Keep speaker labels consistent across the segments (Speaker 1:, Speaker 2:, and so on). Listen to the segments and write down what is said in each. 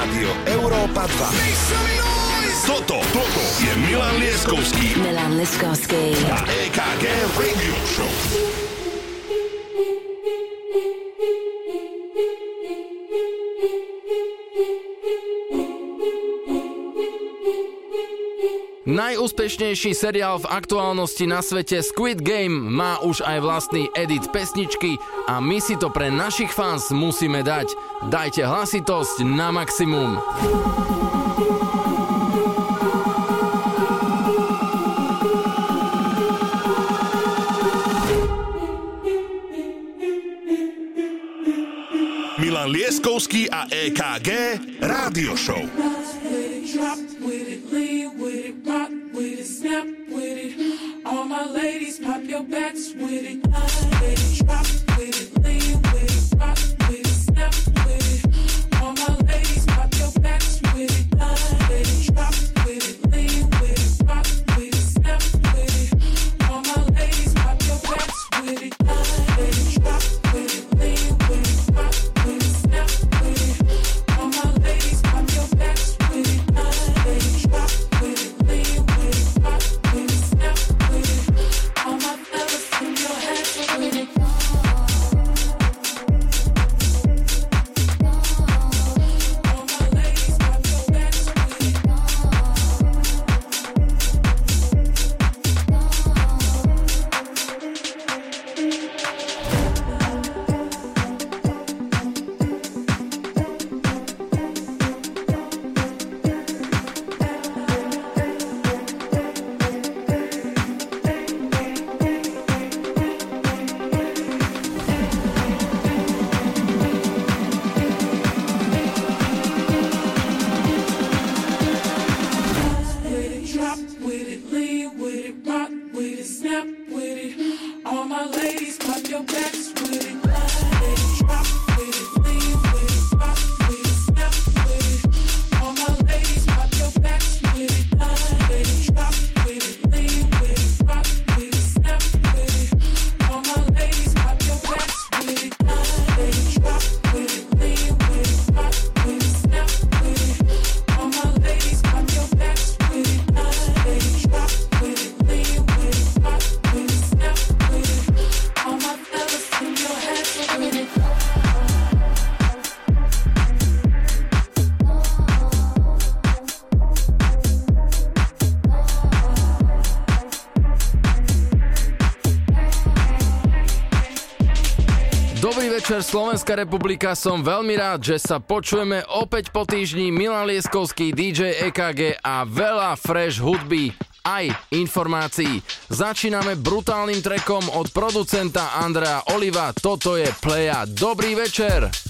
Speaker 1: Rádio Európa 2. Toto, toto je Milan Lieskovský.
Speaker 2: Milan Lieskovský.
Speaker 1: A EKG Radio Show.
Speaker 3: Najúspešnejší seriál v aktuálnosti na svete Squid Game má už aj vlastný edit pesničky a my si to pre našich fans musíme dať. Dajte hlasitosť na maximum.
Speaker 1: Milan Lieskovský a EKG Rádio Show.
Speaker 3: Večer Slovenská republika, som veľmi rád, že sa počujeme opäť po týždni Milan Lieskovský, DJ EKG a veľa fresh hudby aj informácií. Začíname brutálnym trekom od producenta Andrea Oliva, toto je Playa. Dobrý večer!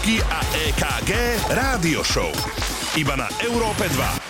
Speaker 4: Lieskovský a EKG Rádio Show. Iba na Európe 2.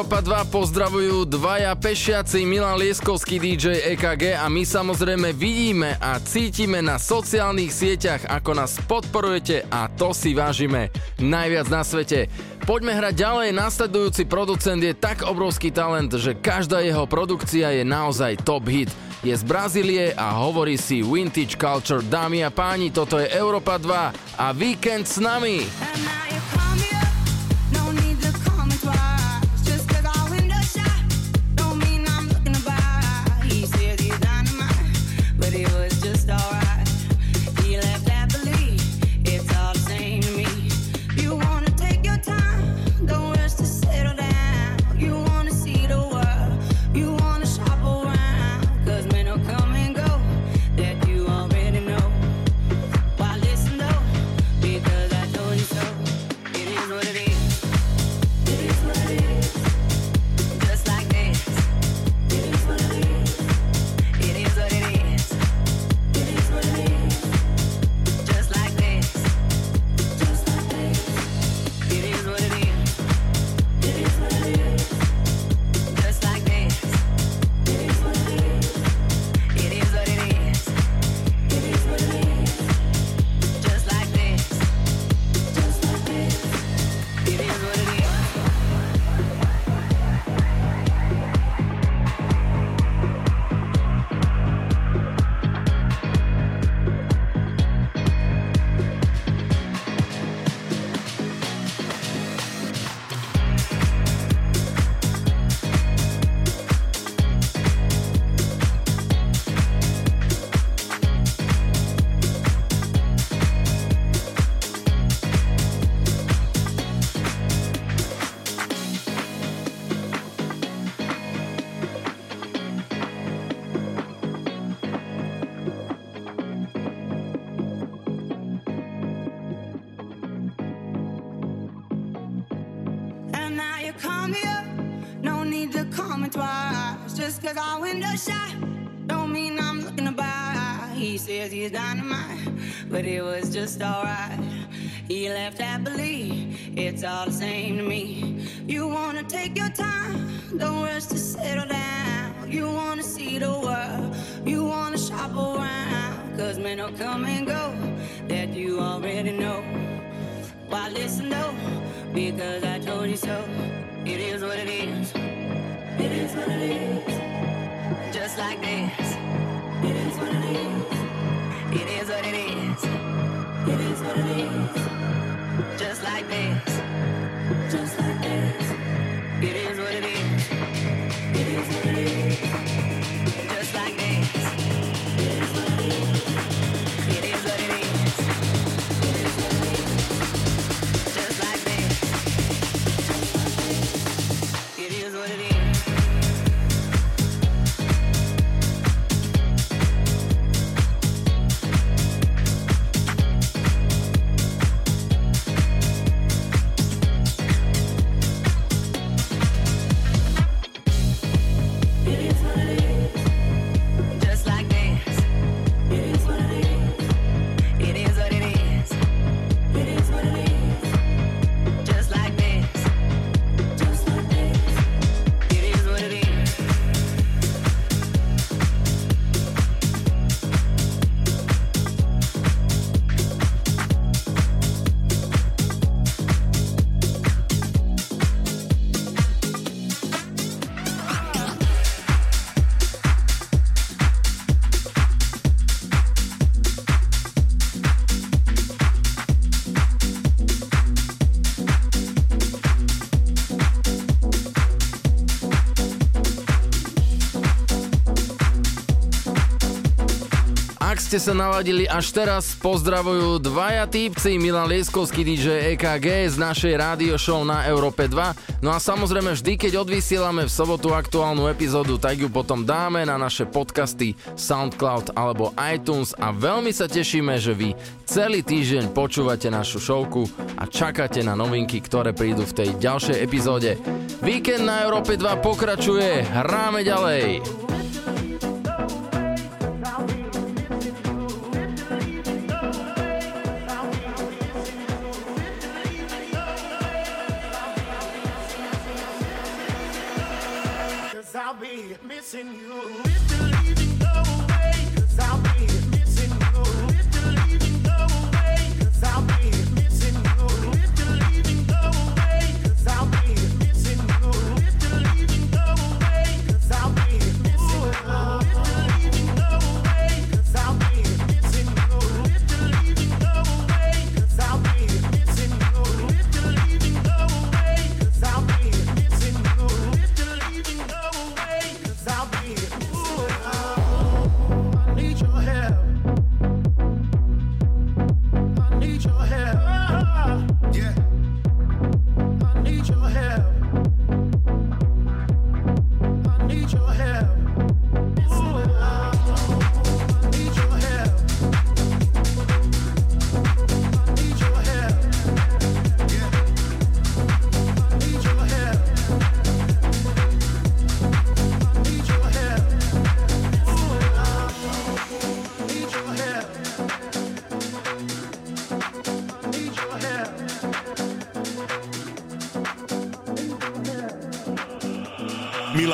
Speaker 5: Európa 2 pozdravujú dvaja pešiaci Milan Lieskovský DJ EKG a my samozrejme vidíme a cítime na sociálnych sieťach, ako nás podporujete a to si vážime najviac na svete. Poďme hrať ďalej, nasledujúci producent je tak obrovský talent, že každá jeho produkcia je naozaj top hit. Je z Brazílie a hovorí si Vintage Culture. Dámy a páni, toto je Európa 2 a víkend s nami.
Speaker 3: ste sa naladili až teraz, pozdravujú dvaja týpci, Milan Lieskovský DJ EKG z našej rádio show na Európe 2. No a samozrejme vždy, keď odvysielame v sobotu aktuálnu epizódu, tak ju potom dáme na naše podcasty SoundCloud alebo iTunes a veľmi sa tešíme, že vy celý týždeň počúvate našu šovku a čakáte na novinky, ktoré prídu v tej ďalšej epizóde. Víkend na Európe 2 pokračuje, hráme ďalej.
Speaker 6: in you. lips.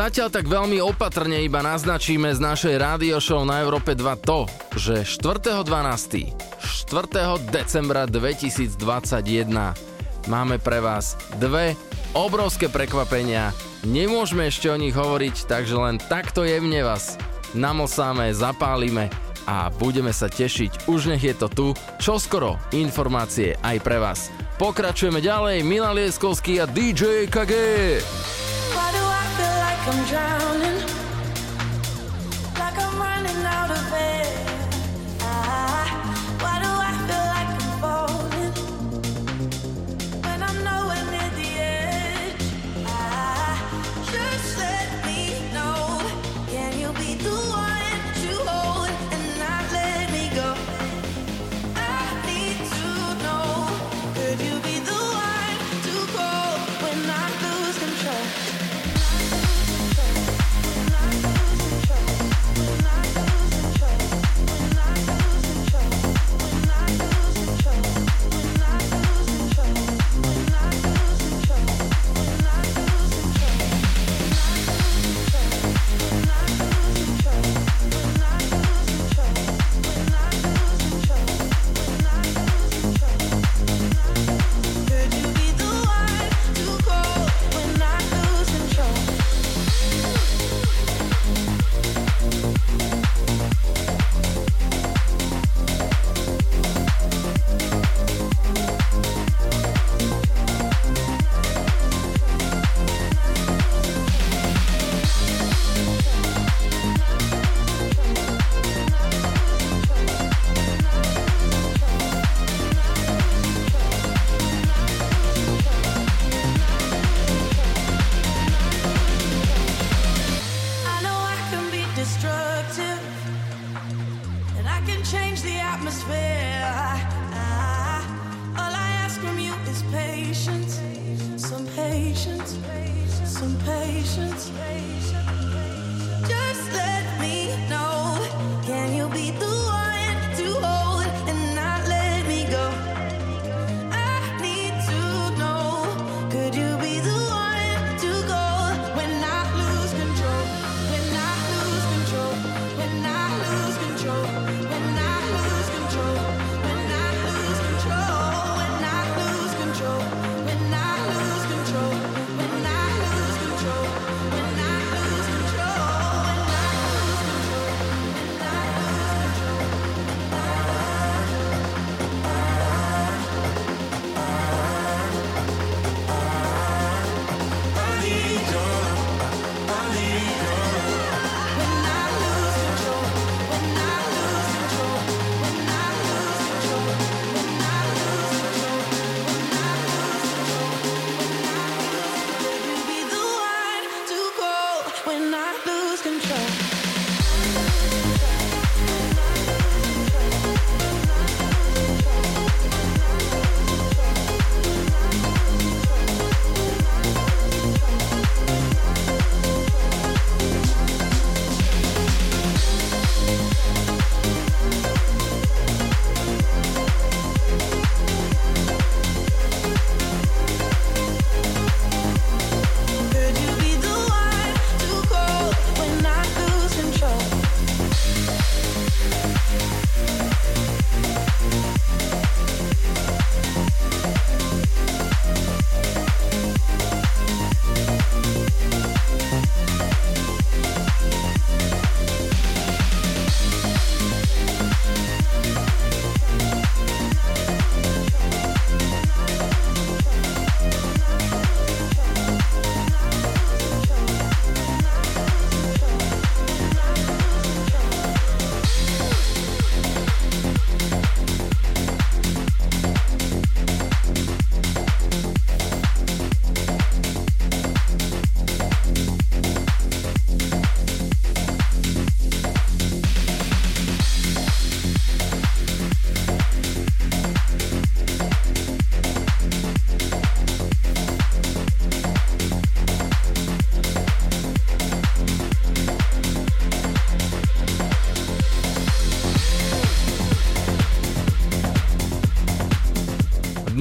Speaker 3: Zatiaľ tak veľmi opatrne iba naznačíme z našej rádio show na Európe 2 to, že 4.12. 4. decembra 2021 máme pre vás dve obrovské prekvapenia. Nemôžeme ešte o nich hovoriť, takže len takto jemne vás namosáme, zapálime a budeme sa tešiť. Už nech je to tu, čo skoro informácie aj pre vás. Pokračujeme ďalej, Milan Lieskovský a DJ KG.
Speaker 7: like I'm drowning.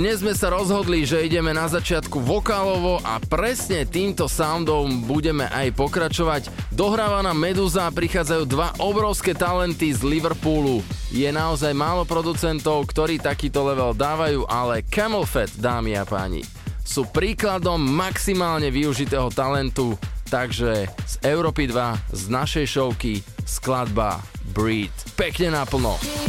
Speaker 3: Dnes sme sa rozhodli, že ideme na začiatku vokálovo a presne týmto soundom budeme aj pokračovať. Dohráva na Meduza prichádzajú dva obrovské talenty z Liverpoolu. Je naozaj málo producentov, ktorí takýto level dávajú, ale Camel Fat, dámy a páni, sú príkladom maximálne využitého talentu, takže z Európy 2, z našej šovky, skladba Breed. Pekne naplno.
Speaker 1: Milan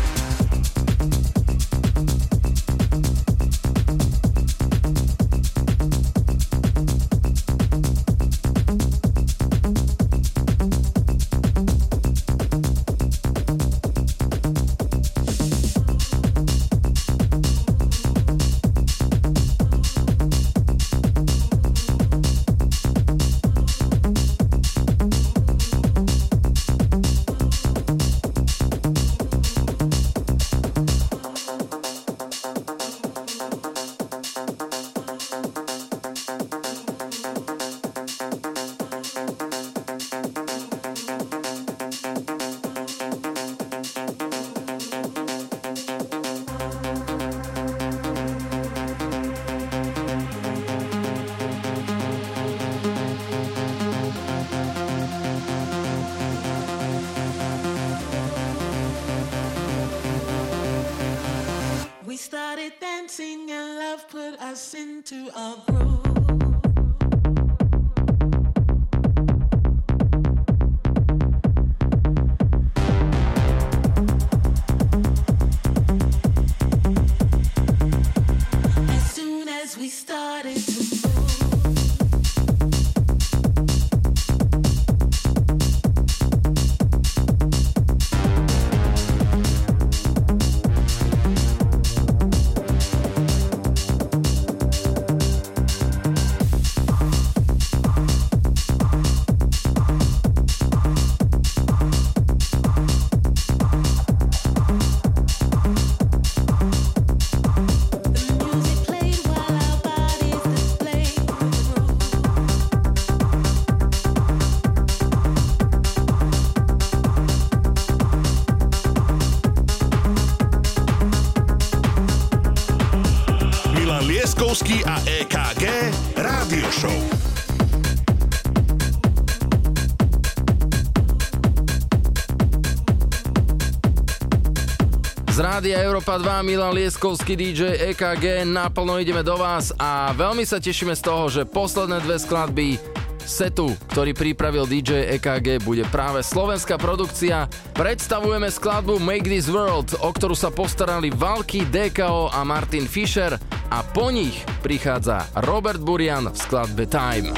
Speaker 8: Európa 2, Milan Lieskovský DJ EKG, naplno ideme do vás a veľmi sa tešíme z toho, že posledné dve skladby setu, ktorý pripravil DJ EKG, bude práve slovenská produkcia. Predstavujeme skladbu Make This World, o ktorú sa postarali Valky, DKO a Martin Fischer a po nich prichádza Robert Burian v skladbe Time.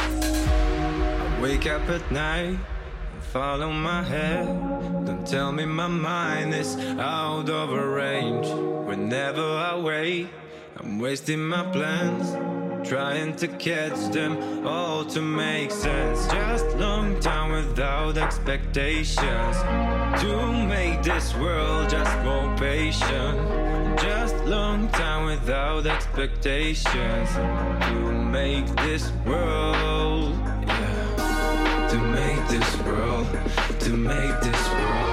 Speaker 8: Wake up at night follow my head. Tell me my mind is out of range. Whenever I wait, I'm wasting my plans. Trying to catch them all to make sense. Just long time without expectations. To make this world just more patient. Just long time without expectations. To make this world Yeah. to make this world, to make this world,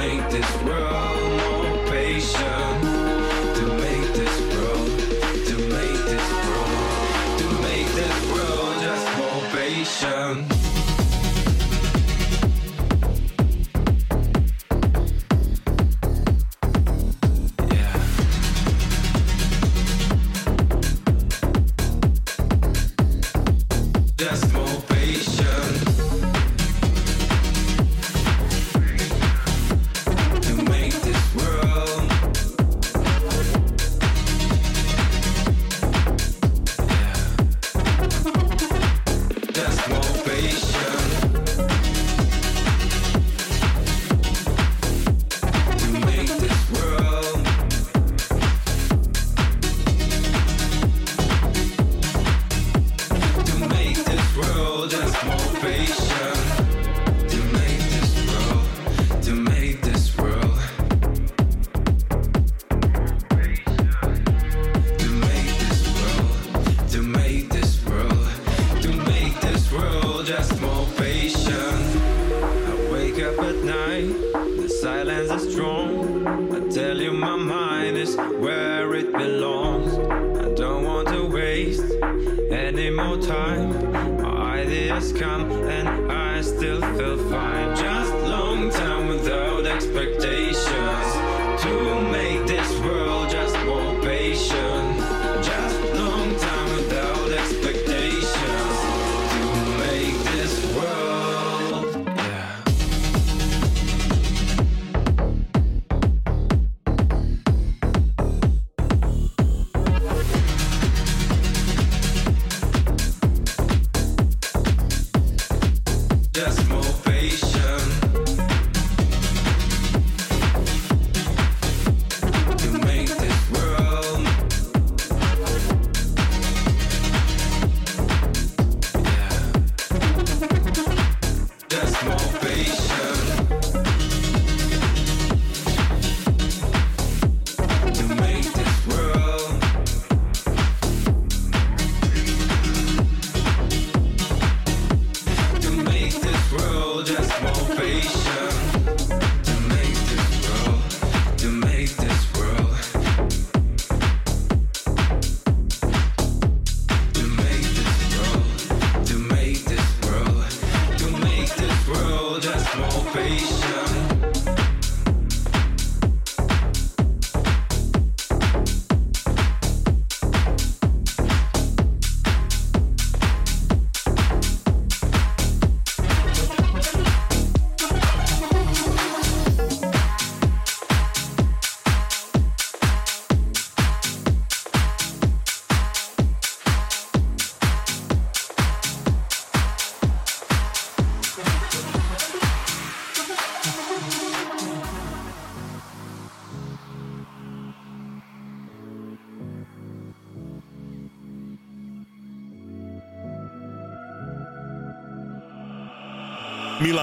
Speaker 8: make this world more patient.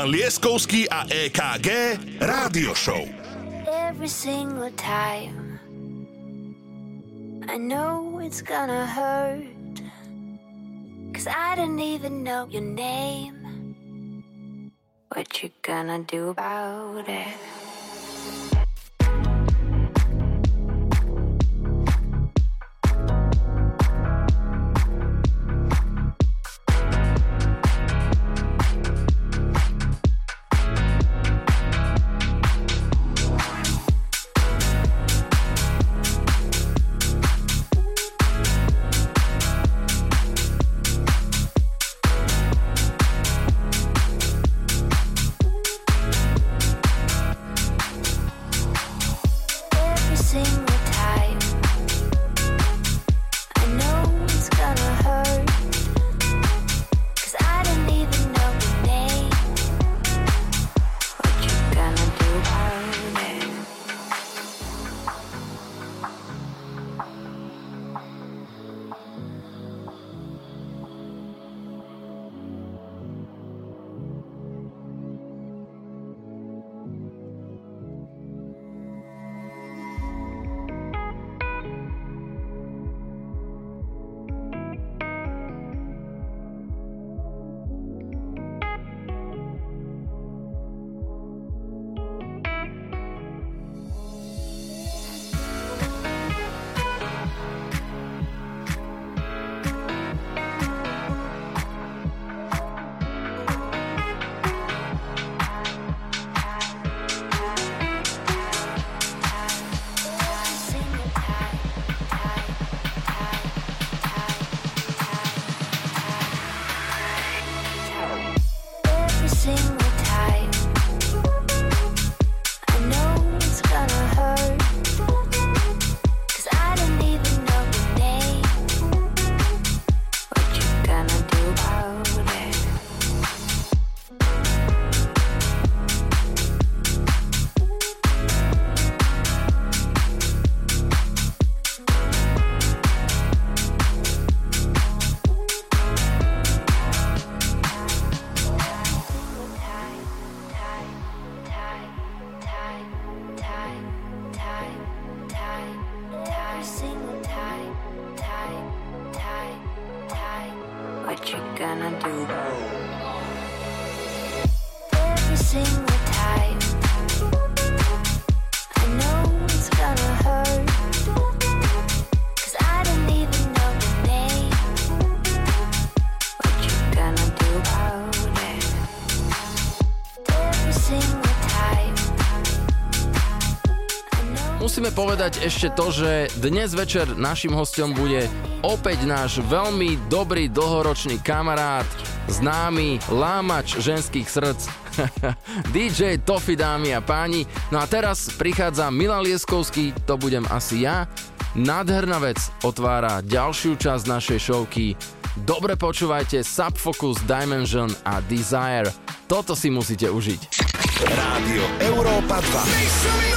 Speaker 1: Milan Lieskovský a EKG Rádio Show.
Speaker 9: Every single time I know it's gonna hurt Cause I didn't even know your name What you gonna do about it?
Speaker 3: Povedať ešte to, že dnes večer našim hostom bude opäť náš veľmi dobrý dlhoročný kamarát, známy lámač ženských srdc, DJ Tofi dámy a páni. No a teraz prichádza Milan Lieskovský, to budem asi ja. Nádherná vec otvára ďalšiu časť našej showky. Dobre počúvajte Subfocus, Dimension a Desire. Toto si musíte užiť.
Speaker 1: Rádio Európa 2.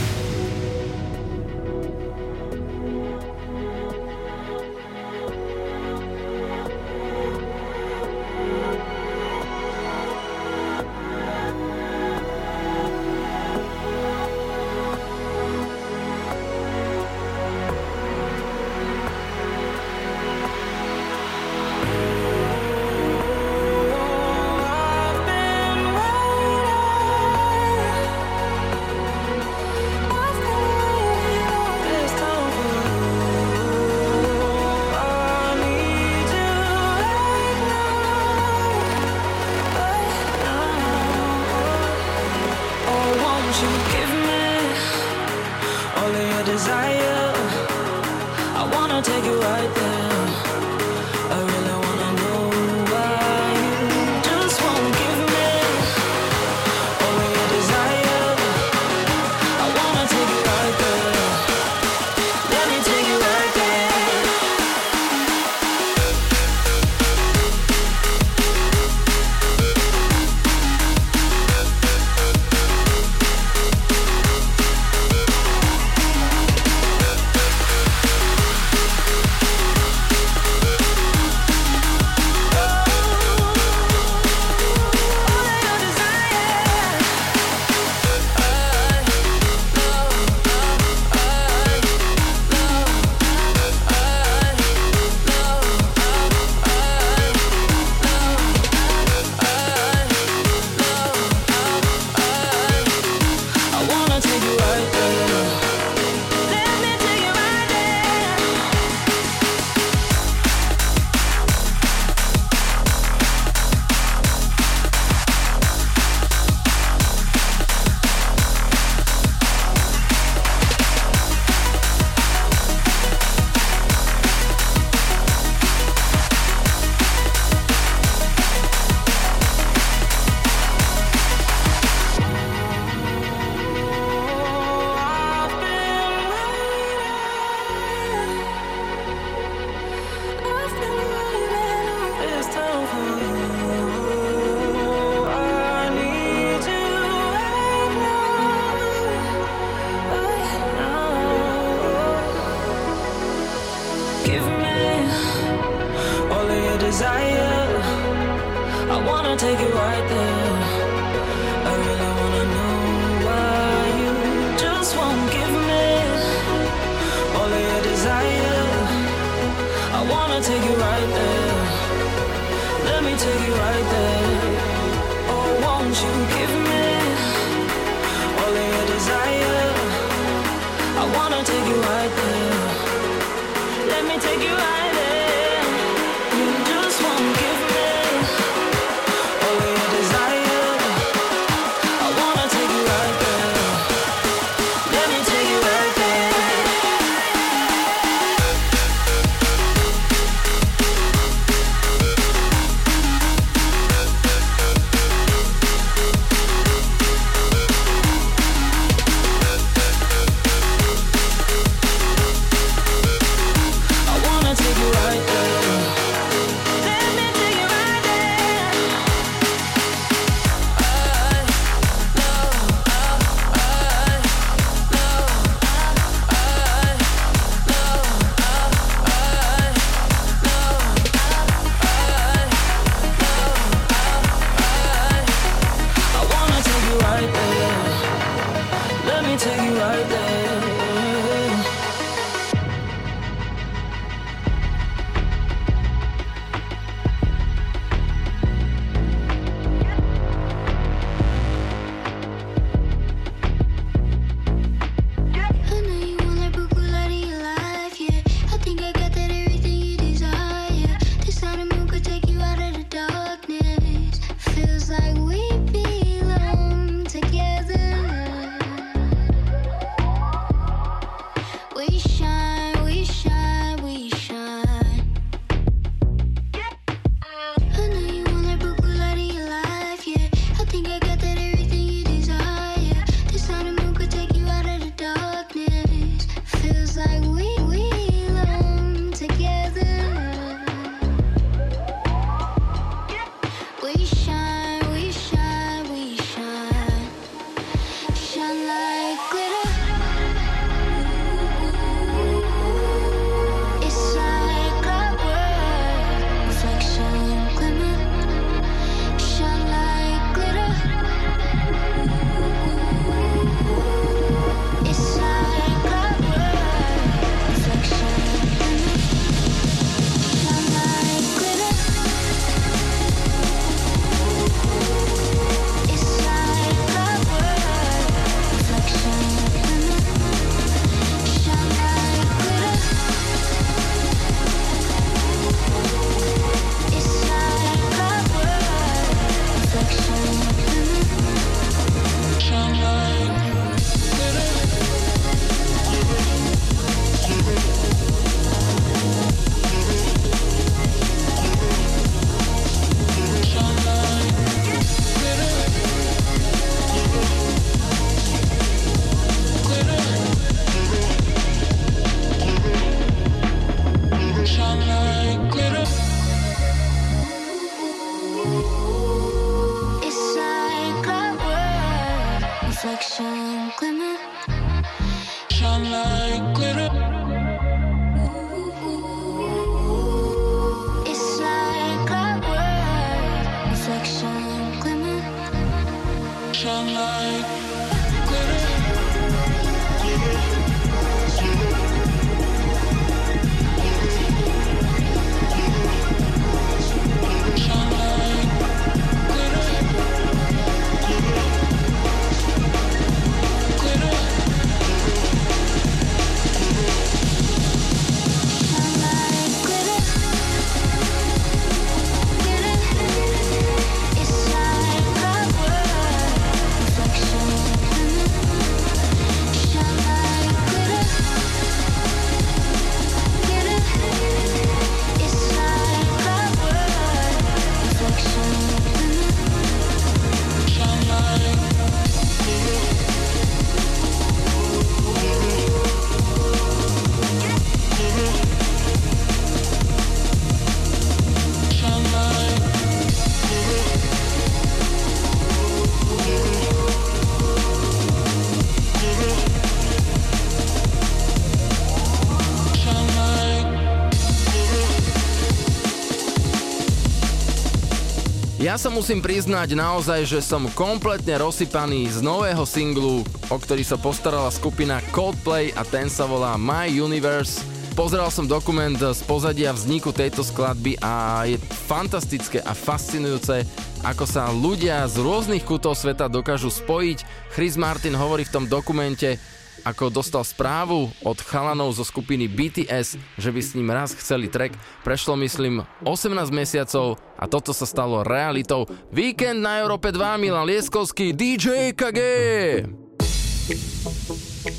Speaker 3: Ja sa musím priznať naozaj, že som kompletne rozsypaný z nového singlu, o ktorý sa postarala skupina Coldplay a ten sa volá My Universe. Pozeral som dokument z pozadia vzniku tejto skladby a je fantastické a fascinujúce, ako sa ľudia z rôznych kútov sveta dokážu spojiť. Chris Martin hovorí v tom dokumente, ako dostal správu od chalanov zo skupiny BTS, že by s ním raz chceli track. Prešlo myslím 18 mesiacov a toto sa stalo realitou. Víkend na Európe 2, Milan Lieskovský, DJ KG!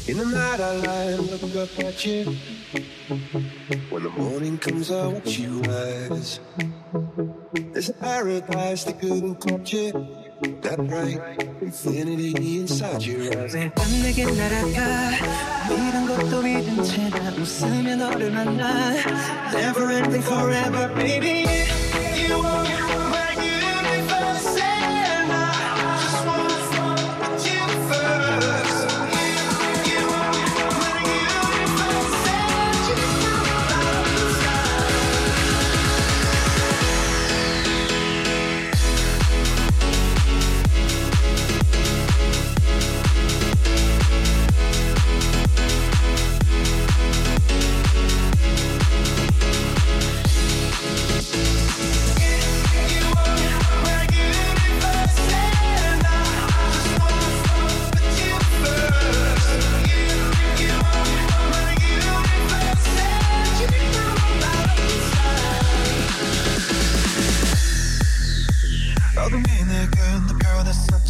Speaker 10: In the night I lie and look up at you When the morning comes I watch you rise There's a paradise that couldn't touch it That bright infinity inside your eyes
Speaker 7: 매일 밤 내게 날아가 이런 것도 믿은 채나 웃으며 너를 만나 Never ending forever baby You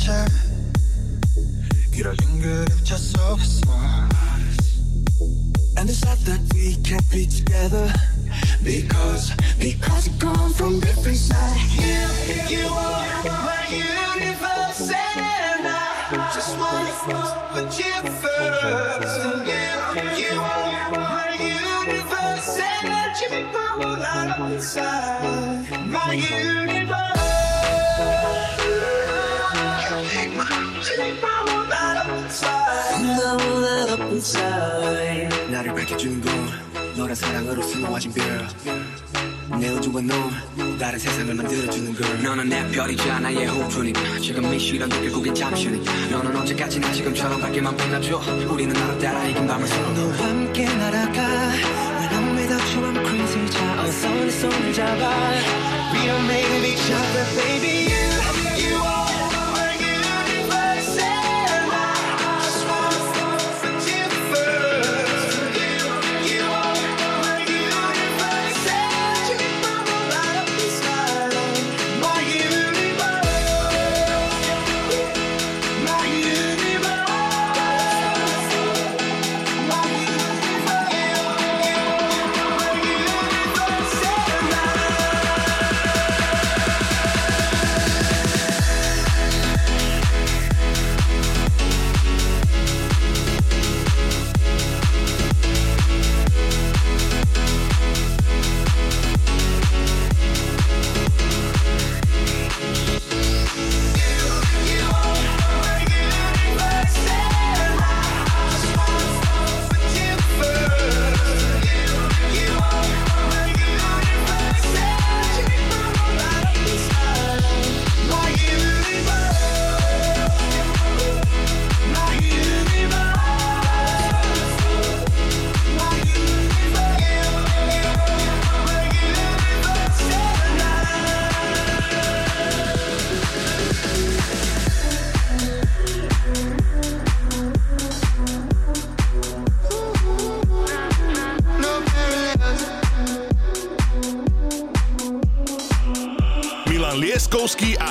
Speaker 10: 변했었지 길어진 그림자 속에서 And it's not that we can't be together Because, because we come from different sides
Speaker 7: You, you are my universe and I just wanna put you first You, you are my universe and you know that I'm inside
Speaker 10: 건 너란 사랑으로 수놓아진 별내 우주와 넌 다른 세상을 만들어주는 걸.
Speaker 11: 너는 내 별이잖아 의 호주니까 지금 이 시련도 결국엔 잠시니까 너는 언제까지나 지금처럼 밝게만 빛나줘. 우리는 나로 따라 이긴 밤을 서로
Speaker 7: 너와 함께 날아가. When I'm without you I'm crazy 자 어서 내 손을 잡아. We made of each other baby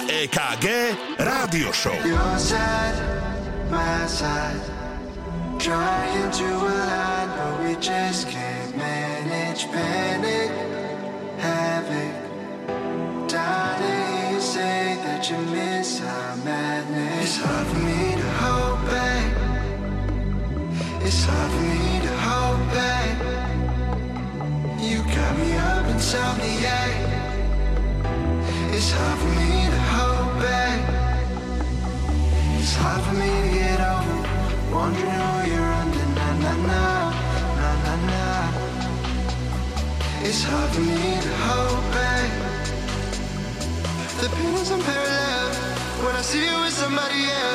Speaker 1: a EKG Rádio Show.
Speaker 12: Your side, my side. Trying to align, but we just can't manage panic, havoc. Darling, you say that you miss our madness. It's hard for me to hold back. It's hard for me to hold back. You got me up insomniac. It's hard for me to hard for me to get over. Wondering who you're under, na na na, na na na. It's hard for me to hold back. The pills I'm see you with somebody else.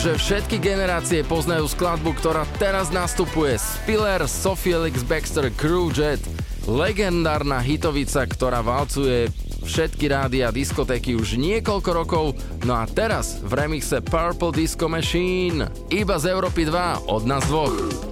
Speaker 4: že všetky generácie poznajú skladbu, ktorá teraz nastupuje. Spiller, Sofielix, Baxter, Crewjet, legendárna hitovica, ktorá valcuje všetky rádia a diskotéky už niekoľko rokov, no a teraz v remixe Purple Disco Machine, iba z Európy 2 od nás dvoch.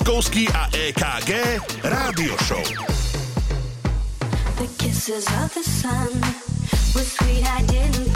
Speaker 13: Leskovský a
Speaker 1: EKG Rádio Show.
Speaker 14: The kisses of the sun were sweet, I didn't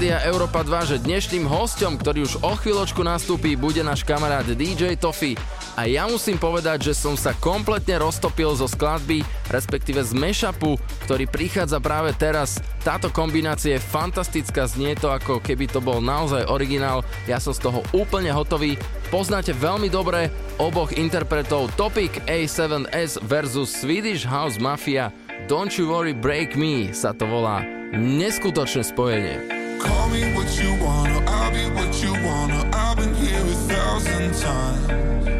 Speaker 3: Rádia Európa 2, že dnešným hostom, ktorý už o chvíľočku nastúpi, bude náš kamarát DJ Toffy. A ja musím povedať, že som sa kompletne roztopil zo skladby, respektíve z mashupu, ktorý prichádza práve teraz. Táto kombinácia je fantastická, znie to ako keby to bol naozaj originál. Ja som z toho úplne hotový. Poznáte veľmi dobre oboch interpretov Topic A7S versus Swedish House Mafia. Don't you worry, break me sa to volá. Neskutočné spojenie.
Speaker 15: Call me what you wanna, I'll be what you wanna. I've been here a thousand times.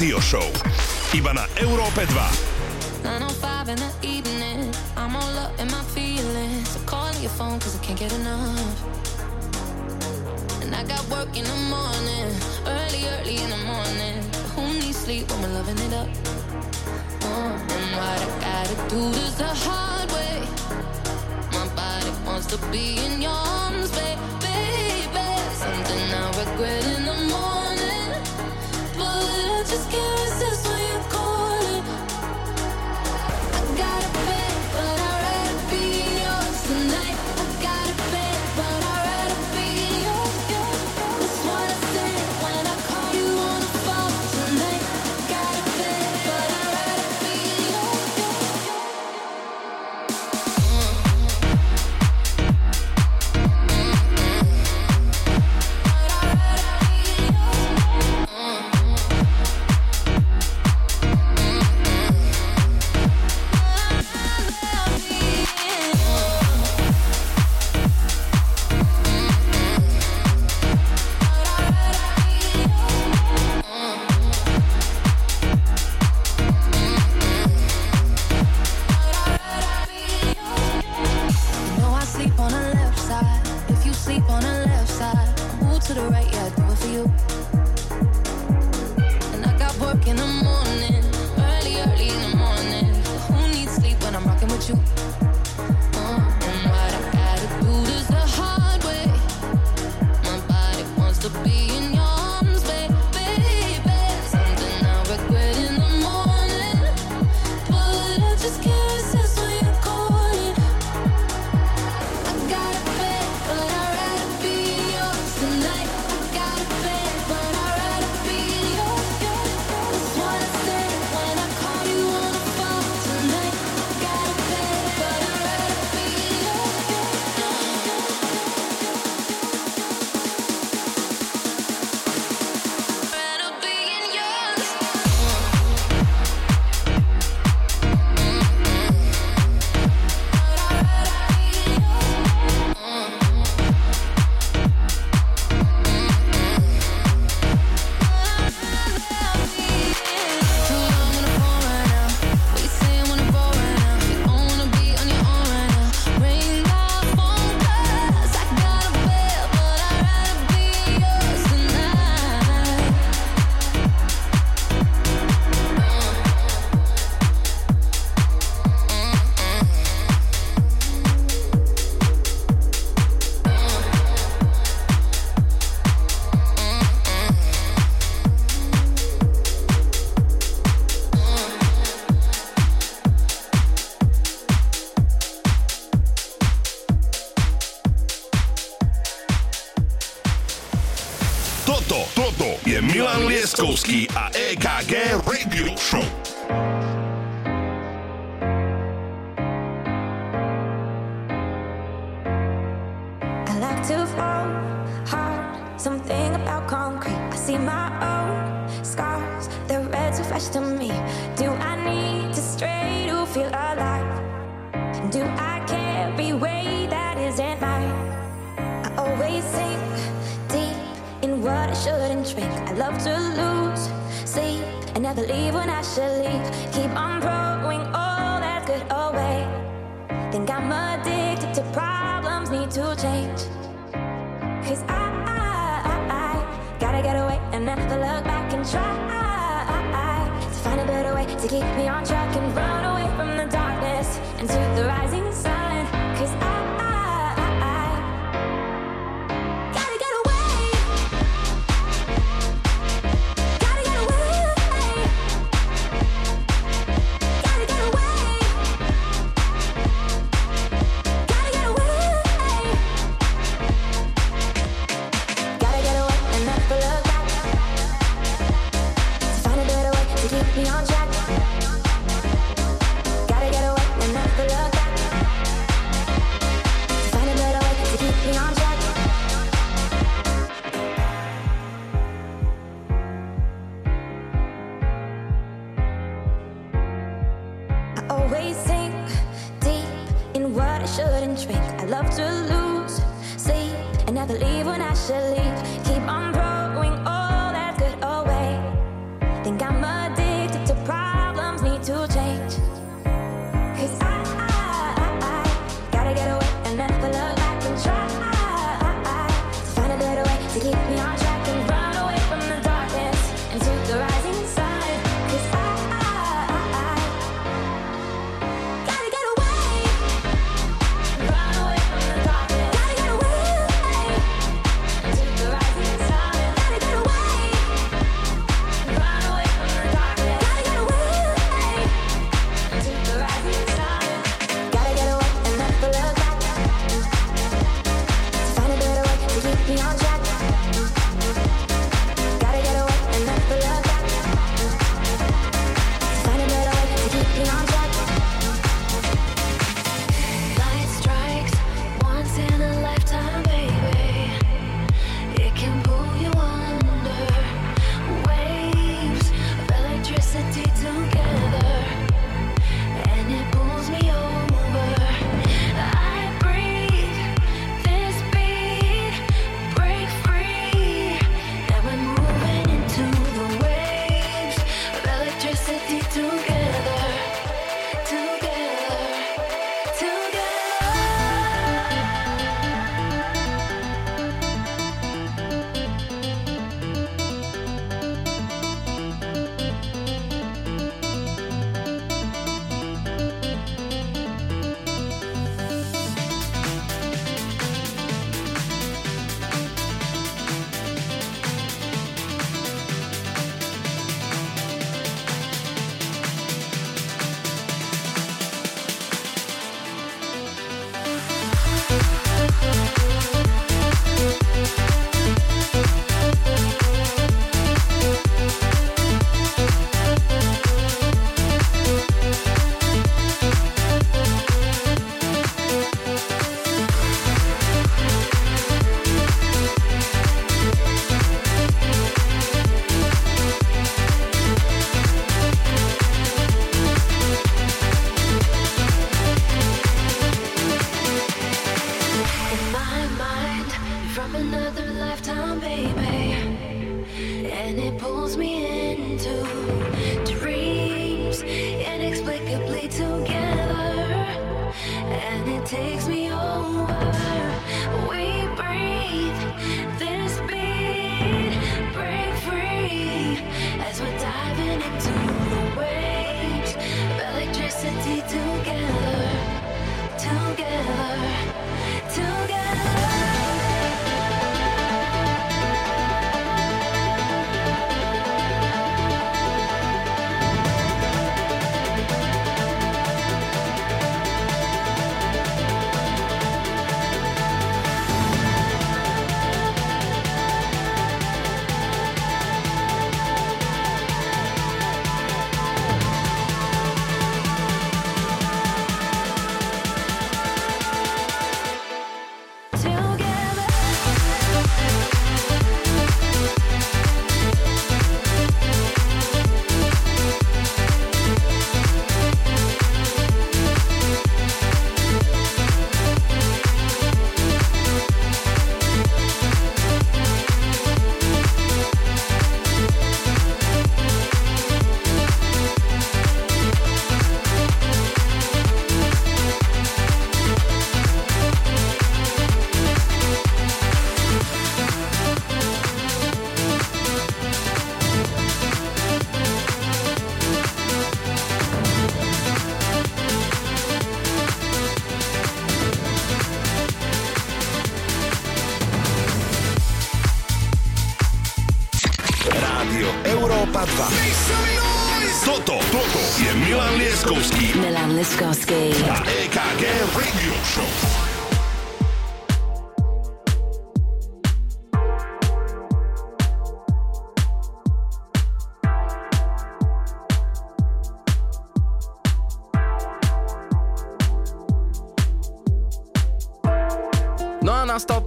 Speaker 1: Radio Show. Iba na Európe 2.
Speaker 4: 9.05 in the evening. I'm all up in my feelings. I'm your phone cause I can't get enough. And I got work in the morning. Early, early in the morning. Who needs sleep when we're loving it up? Oh, and what I gotta do is the hard way. My body wants to be in your arms,
Speaker 3: babe.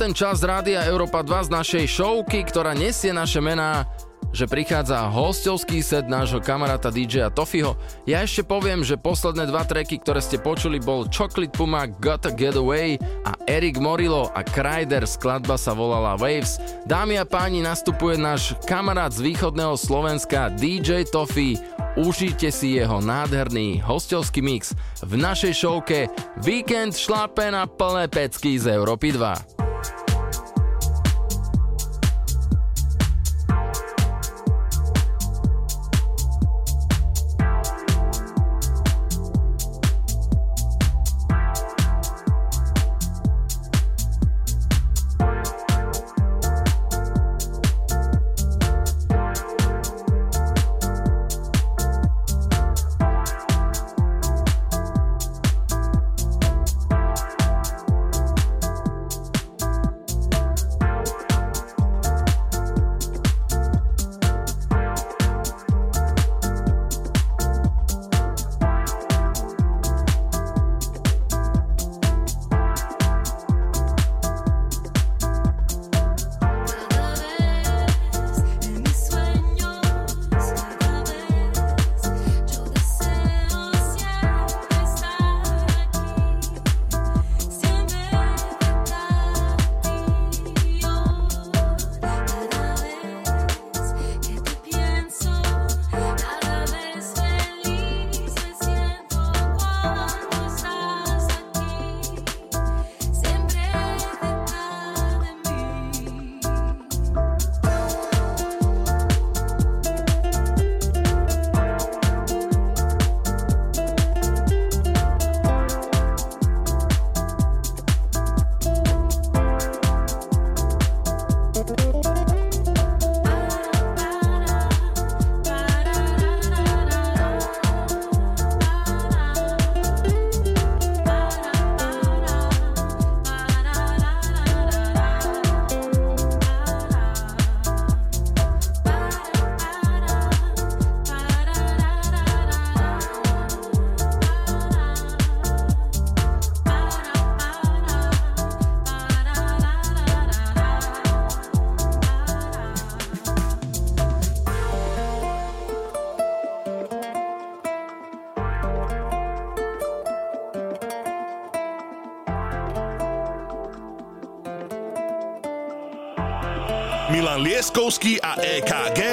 Speaker 3: Ten čas Rádia Európa 2 z našej showky, ktorá nesie naše mená že prichádza hostovský set nášho kamaráta DJ Tofiho. Ja ešte poviem, že posledné dva tracky, ktoré ste počuli, bol Chocolate Puma Gotta Get Away a Eric Morillo a Kryder, skladba sa volala Waves. Dámy a páni, nastupuje náš kamarát z východného Slovenska DJ Tofi. Užite si jeho nádherný hostovský mix v našej showke Víkend šlape na plné pecky z Európy 2.
Speaker 1: Milan Lieskovský a EKG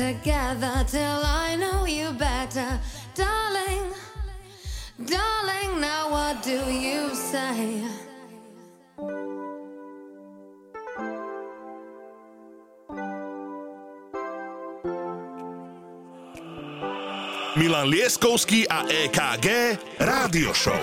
Speaker 6: together till I know you better, darling. Darling, now what do you say?
Speaker 4: Milan Lieskovský a EKG Rádio Show.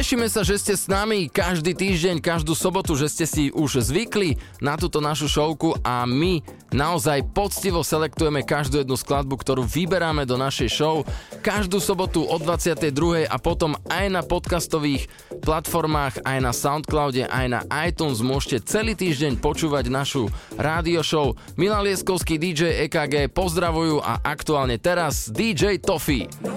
Speaker 3: Tešíme sa, že ste s nami každý týždeň, každú sobotu, že ste si už zvykli na túto našu šovku a my naozaj poctivo selektujeme každú jednu skladbu, ktorú vyberáme do našej show každú sobotu od 22. a potom aj na podcastových platformách, aj na Soundcloude, aj na iTunes môžete celý týždeň počúvať našu rádio show. Milan Lieskovský DJ EKG pozdravujú a aktuálne teraz DJ Toffee.
Speaker 16: No,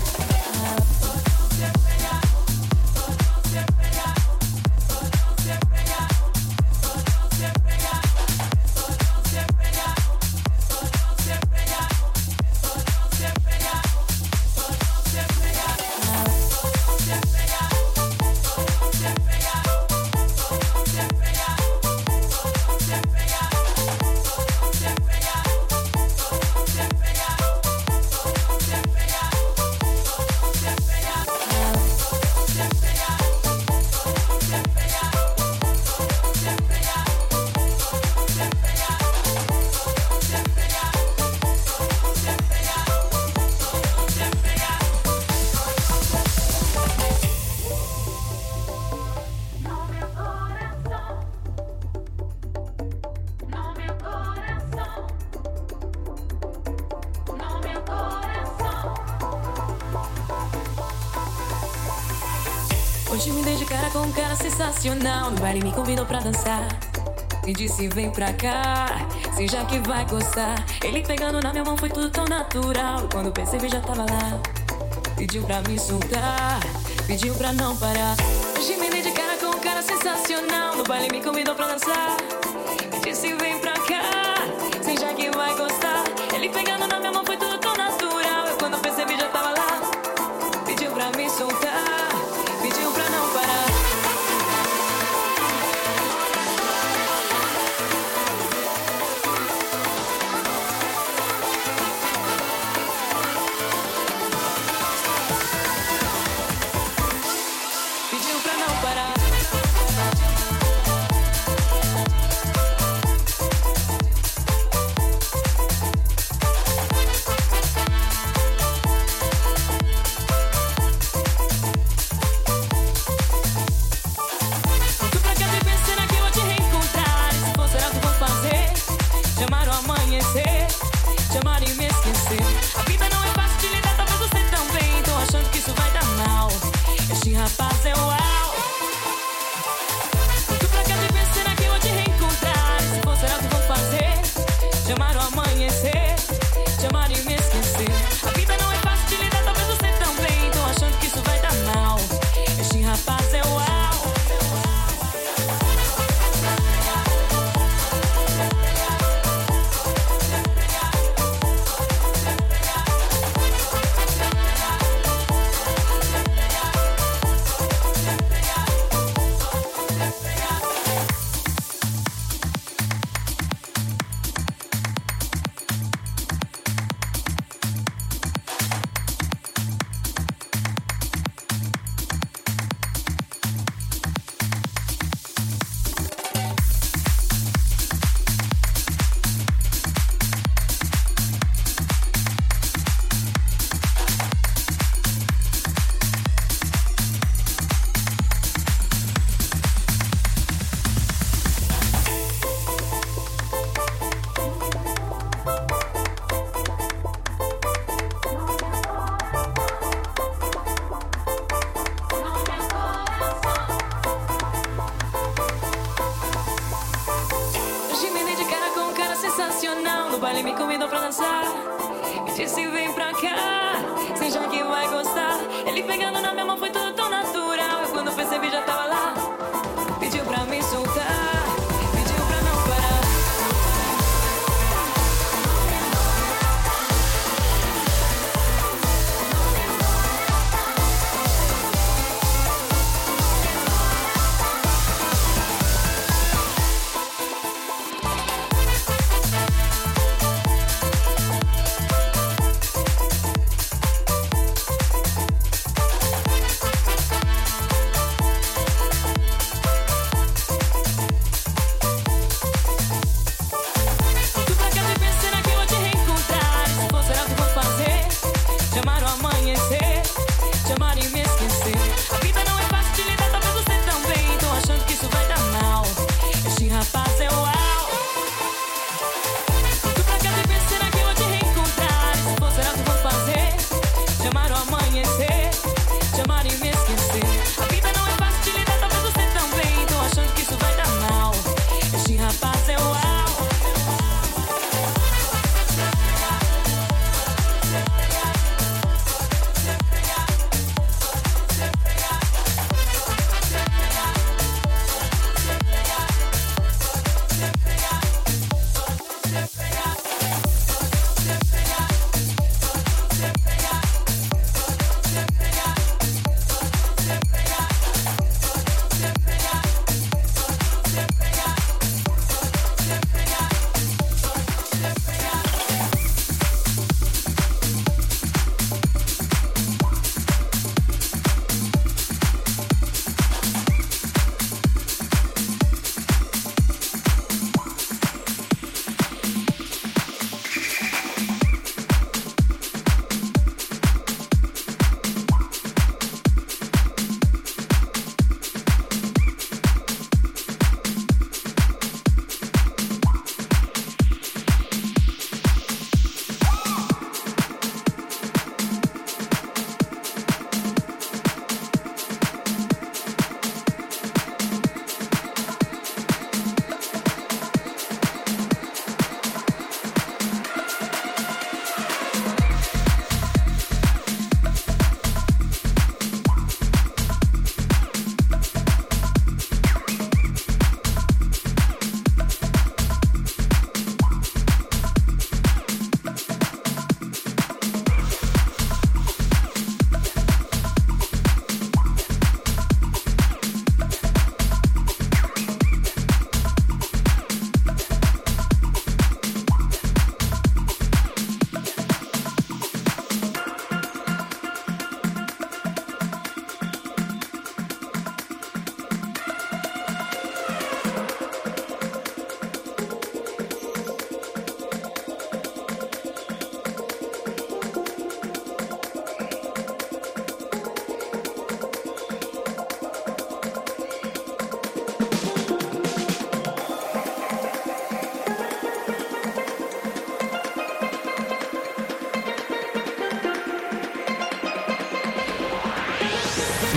Speaker 17: final, no baile me convidou pra dançar. Me disse, vem pra cá, se já que vai gostar. Ele pegando na minha mão foi tudo tão natural. Quando percebi, já tava lá. Pediu pra me soltar, pediu pra não parar. Hoje me dei de cara com um cara sensacional. No baile me convidou pra dançar. Me disse, vem pra cá, se já que vai gostar. Ele pegando na minha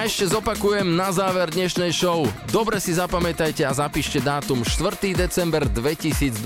Speaker 3: Ja ešte zopakujem na záver dnešnej show. Dobre si zapamätajte a zapíšte dátum 4. december 2021,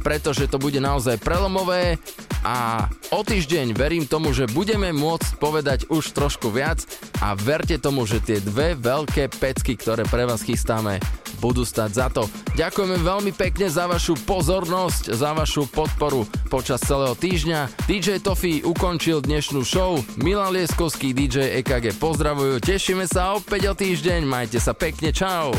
Speaker 3: pretože to bude naozaj prelomové a o týždeň verím tomu, že budeme môcť povedať už trošku viac a verte tomu, že tie dve veľké pecky, ktoré pre vás chystáme, budú stať za to. Ďakujeme veľmi pekne za vašu pozornosť, za vašu podporu počas celého týždňa. DJ Tofi ukončil dnešnú show, Milan Lieskovský, DJ EKG pozdravujú, tešíme sa opäť o týždeň, majte sa pekne, čau.